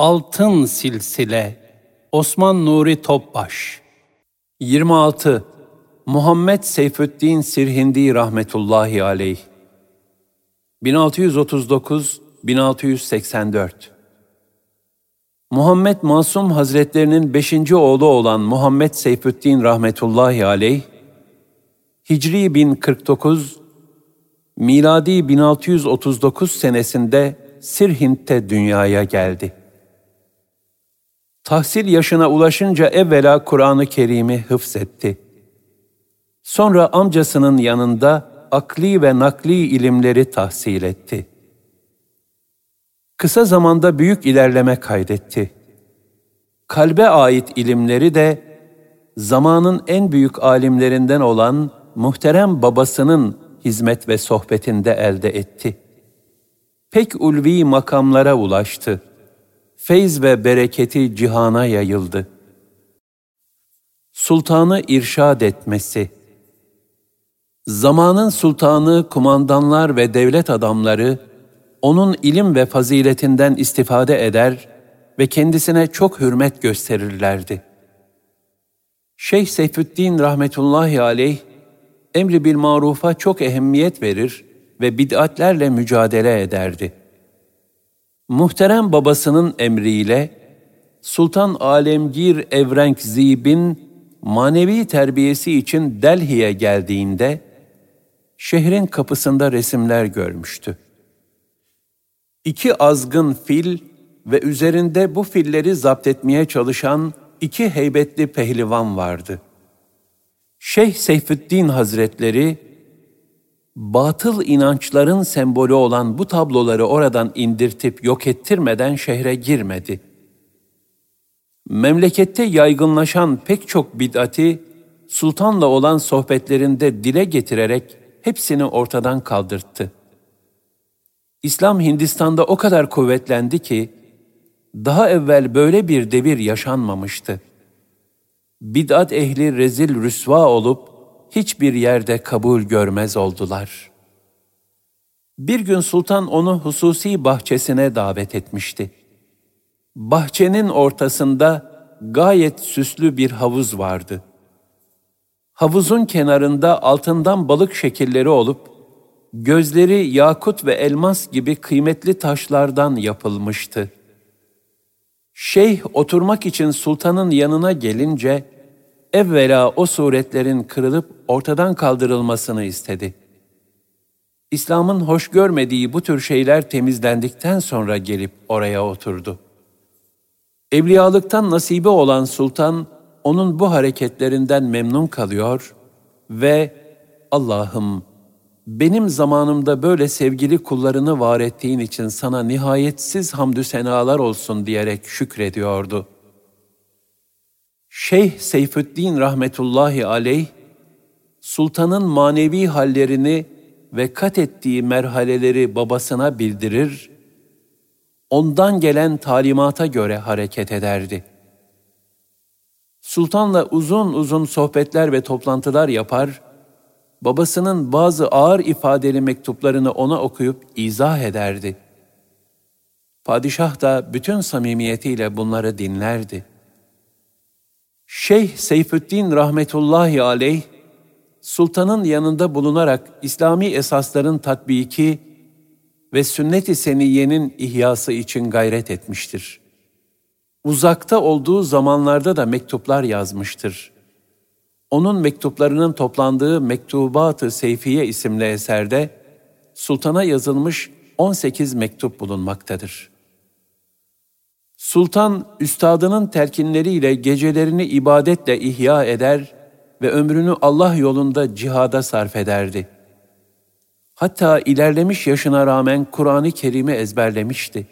Altın Silsile Osman Nuri Topbaş 26. Muhammed Seyfüddin Sirhindi rahmetullahi aleyh 1639-1684 Muhammed Masum Hazretlerinin beşinci oğlu olan Muhammed Seyfüddin rahmetullahi aleyh, Hicri 1049, miladi 1639 senesinde Sirhint'te dünyaya geldi. Tahsil yaşına ulaşınca evvela Kur'an-ı Kerim'i hıfzetti. Sonra amcasının yanında akli ve nakli ilimleri tahsil etti. Kısa zamanda büyük ilerleme kaydetti. Kalbe ait ilimleri de zamanın en büyük alimlerinden olan muhterem babasının hizmet ve sohbetinde elde etti. Pek ulvi makamlara ulaştı. Feyz ve bereketi cihana yayıldı. Sultanı irşad etmesi Zamanın sultanı, kumandanlar ve devlet adamları onun ilim ve faziletinden istifade eder ve kendisine çok hürmet gösterirlerdi. Şeyh Seyfüddin rahmetullahi aleyh emri bil marufa çok ehemmiyet verir ve bid'atlerle mücadele ederdi. Muhterem babasının emriyle Sultan Alemgir Evrenk Zib'in manevi terbiyesi için Delhi'ye geldiğinde şehrin kapısında resimler görmüştü. İki azgın fil ve üzerinde bu filleri zapt etmeye çalışan iki heybetli pehlivan vardı. Şeyh Seyfüddin Hazretleri, batıl inançların sembolü olan bu tabloları oradan indirtip yok ettirmeden şehre girmedi. Memlekette yaygınlaşan pek çok bid'ati, sultanla olan sohbetlerinde dile getirerek hepsini ortadan kaldırttı. İslam Hindistan'da o kadar kuvvetlendi ki, daha evvel böyle bir devir yaşanmamıştı. Bid'at ehli rezil rüsva olup, hiçbir yerde kabul görmez oldular. Bir gün sultan onu hususi bahçesine davet etmişti. Bahçenin ortasında gayet süslü bir havuz vardı. Havuzun kenarında altından balık şekilleri olup, gözleri yakut ve elmas gibi kıymetli taşlardan yapılmıştı. Şeyh oturmak için sultanın yanına gelince, evvela o suretlerin kırılıp ortadan kaldırılmasını istedi. İslam'ın hoş görmediği bu tür şeyler temizlendikten sonra gelip oraya oturdu. Evliyalıktan nasibi olan sultan, onun bu hareketlerinden memnun kalıyor ve Allah'ım benim zamanımda böyle sevgili kullarını var ettiğin için sana nihayetsiz hamdü senalar olsun diyerek şükrediyordu. Şeyh Seyfüddin rahmetullahi aleyh, sultanın manevi hallerini ve kat ettiği merhaleleri babasına bildirir, ondan gelen talimata göre hareket ederdi. Sultanla uzun uzun sohbetler ve toplantılar yapar, babasının bazı ağır ifadeli mektuplarını ona okuyup izah ederdi. Padişah da bütün samimiyetiyle bunları dinlerdi. Şeyh Seyfüddin rahmetullahi aleyh, sultanın yanında bulunarak İslami esasların tatbiki ve sünnet-i seniyenin ihyası için gayret etmiştir. Uzakta olduğu zamanlarda da mektuplar yazmıştır. Onun mektuplarının toplandığı Mektubat-ı Seyfiye isimli eserde sultana yazılmış 18 mektup bulunmaktadır. Sultan, üstadının telkinleriyle gecelerini ibadetle ihya eder ve ömrünü Allah yolunda cihada sarf ederdi. Hatta ilerlemiş yaşına rağmen Kur'an-ı Kerim'i ezberlemişti.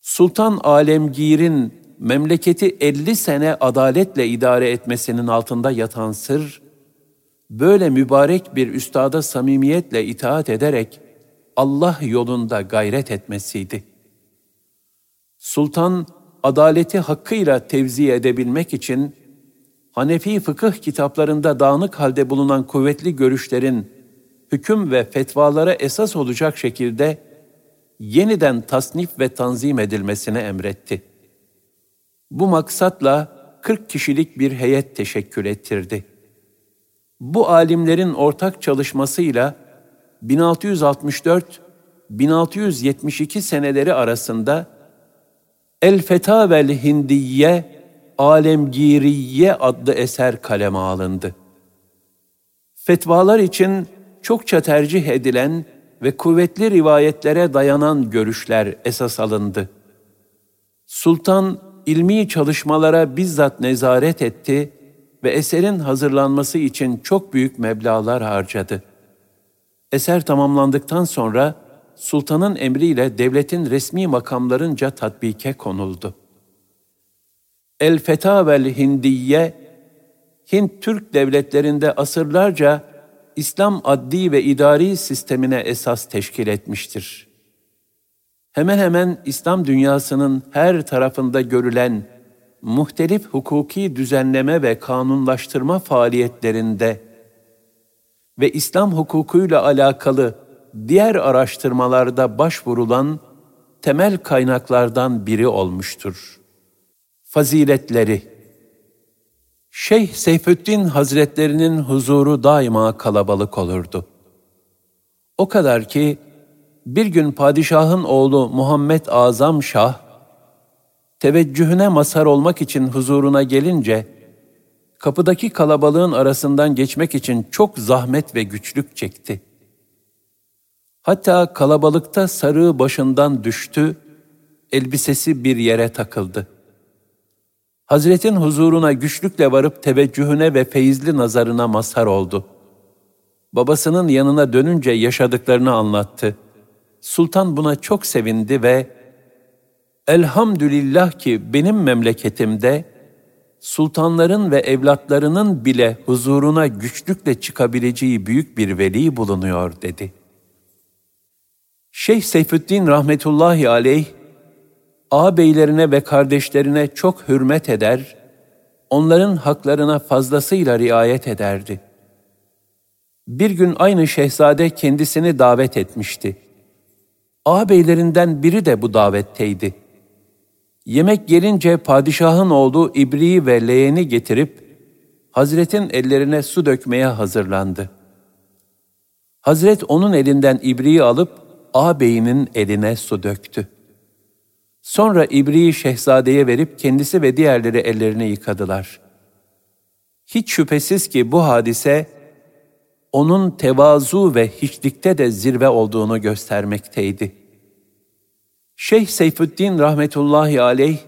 Sultan Alemgir'in memleketi 50 sene adaletle idare etmesinin altında yatan sır, böyle mübarek bir üstada samimiyetle itaat ederek Allah yolunda gayret etmesiydi. Sultan, adaleti hakkıyla tevzi edebilmek için, Hanefi fıkıh kitaplarında dağınık halde bulunan kuvvetli görüşlerin hüküm ve fetvalara esas olacak şekilde yeniden tasnif ve tanzim edilmesine emretti. Bu maksatla 40 kişilik bir heyet teşekkül ettirdi. Bu alimlerin ortak çalışmasıyla 1664-1672 seneleri arasında El Fetavel Hindiye Alemgiriye adlı eser kaleme alındı. Fetvalar için çokça tercih edilen ve kuvvetli rivayetlere dayanan görüşler esas alındı. Sultan ilmi çalışmalara bizzat nezaret etti ve eserin hazırlanması için çok büyük meblağlar harcadı. Eser tamamlandıktan sonra sultanın emriyle devletin resmi makamlarınca tatbike konuldu. El Fetavel Hindiye, Hint Türk devletlerinde asırlarca İslam adli ve idari sistemine esas teşkil etmiştir. Hemen hemen İslam dünyasının her tarafında görülen muhtelif hukuki düzenleme ve kanunlaştırma faaliyetlerinde ve İslam hukukuyla alakalı diğer araştırmalarda başvurulan temel kaynaklardan biri olmuştur. Faziletleri Şeyh Seyfüddin Hazretlerinin huzuru daima kalabalık olurdu. O kadar ki bir gün padişahın oğlu Muhammed Azam Şah teveccühüne mazhar olmak için huzuruna gelince kapıdaki kalabalığın arasından geçmek için çok zahmet ve güçlük çekti. Hatta kalabalıkta sarığı başından düştü, elbisesi bir yere takıldı. Hazretin huzuruna güçlükle varıp teveccühüne ve feyizli nazarına mazhar oldu. Babasının yanına dönünce yaşadıklarını anlattı. Sultan buna çok sevindi ve Elhamdülillah ki benim memleketimde sultanların ve evlatlarının bile huzuruna güçlükle çıkabileceği büyük bir veli bulunuyor dedi. Şeyh Seyfüddin rahmetullahi aleyh, ağabeylerine ve kardeşlerine çok hürmet eder, onların haklarına fazlasıyla riayet ederdi. Bir gün aynı şehzade kendisini davet etmişti. Ağabeylerinden biri de bu davetteydi. Yemek gelince padişahın oğlu İbri'yi ve leğeni getirip Hazretin ellerine su dökmeye hazırlandı. Hazret onun elinden İbri'yi alıp ağabeyinin eline su döktü. Sonra İbri'yi şehzadeye verip kendisi ve diğerleri ellerini yıkadılar. Hiç şüphesiz ki bu hadise onun tevazu ve hiçlikte de zirve olduğunu göstermekteydi. Şeyh Seyfüddin rahmetullahi aleyh,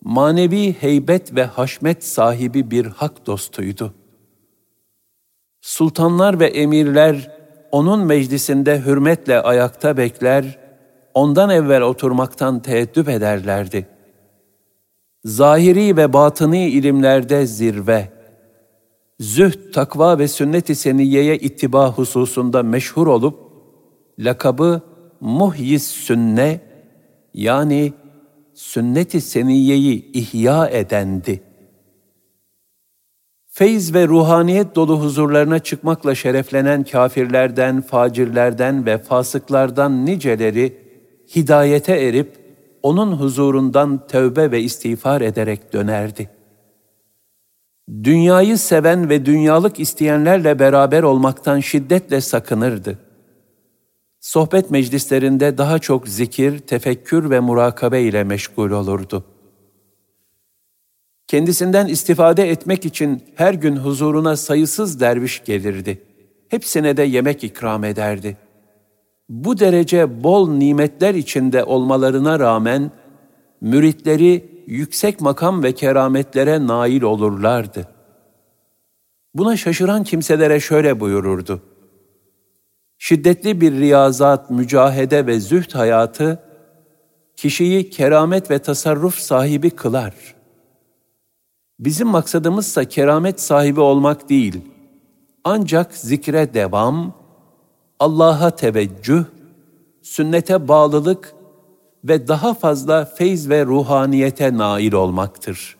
manevi heybet ve haşmet sahibi bir hak dostuydu. Sultanlar ve emirler onun meclisinde hürmetle ayakta bekler, ondan evvel oturmaktan teeddüp ederlerdi. Zahiri ve batıni ilimlerde zirve, zühd, takva ve sünnet-i seniyeye ittiba hususunda meşhur olup, lakabı muhyis sünne, yani sünnet-i seniyeyi ihya edendi. Feyz ve ruhaniyet dolu huzurlarına çıkmakla şereflenen kafirlerden, facirlerden ve fasıklardan niceleri hidayete erip onun huzurundan tövbe ve istiğfar ederek dönerdi. Dünyayı seven ve dünyalık isteyenlerle beraber olmaktan şiddetle sakınırdı sohbet meclislerinde daha çok zikir, tefekkür ve murakabe ile meşgul olurdu. Kendisinden istifade etmek için her gün huzuruna sayısız derviş gelirdi. Hepsine de yemek ikram ederdi. Bu derece bol nimetler içinde olmalarına rağmen müritleri yüksek makam ve kerametlere nail olurlardı. Buna şaşıran kimselere şöyle buyururdu. Şiddetli bir riyazat, mücahede ve zühd hayatı kişiyi keramet ve tasarruf sahibi kılar. Bizim maksadımızsa keramet sahibi olmak değil, ancak zikre devam, Allah'a teveccüh, sünnete bağlılık ve daha fazla feyz ve ruhaniyete nail olmaktır.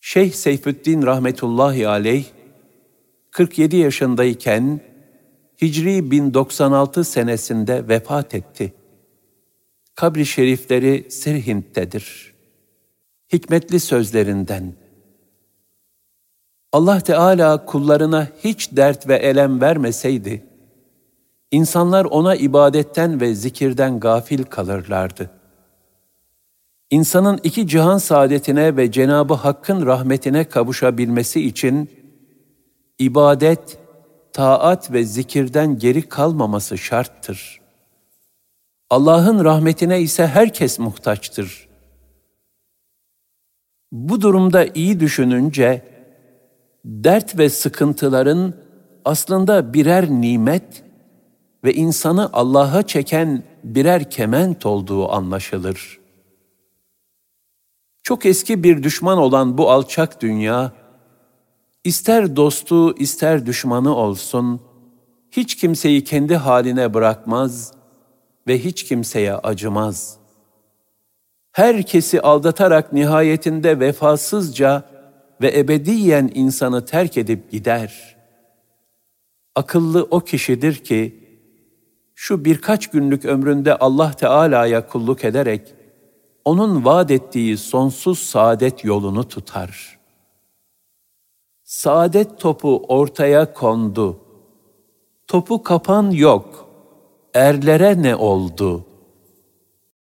Şeyh Seyfüddin rahmetullahi aleyh, 47 yaşındayken Hicri 1096 senesinde vefat etti. Kabri şerifleri Sirhint'tedir. Hikmetli sözlerinden Allah Teala kullarına hiç dert ve elem vermeseydi, insanlar ona ibadetten ve zikirden gafil kalırlardı. İnsanın iki cihan saadetine ve Cenabı Hakk'ın rahmetine kavuşabilmesi için ibadet, taat ve zikirden geri kalmaması şarttır. Allah'ın rahmetine ise herkes muhtaçtır. Bu durumda iyi düşününce dert ve sıkıntıların aslında birer nimet ve insanı Allah'a çeken birer kement olduğu anlaşılır. Çok eski bir düşman olan bu alçak dünya, ister dostu ister düşmanı olsun, hiç kimseyi kendi haline bırakmaz ve hiç kimseye acımaz. Herkesi aldatarak nihayetinde vefasızca ve ebediyen insanı terk edip gider. Akıllı o kişidir ki, şu birkaç günlük ömründe Allah Teala'ya kulluk ederek, onun vaat ettiği sonsuz saadet yolunu tutar. Saadet topu ortaya kondu. Topu kapan yok. Erlere ne oldu?''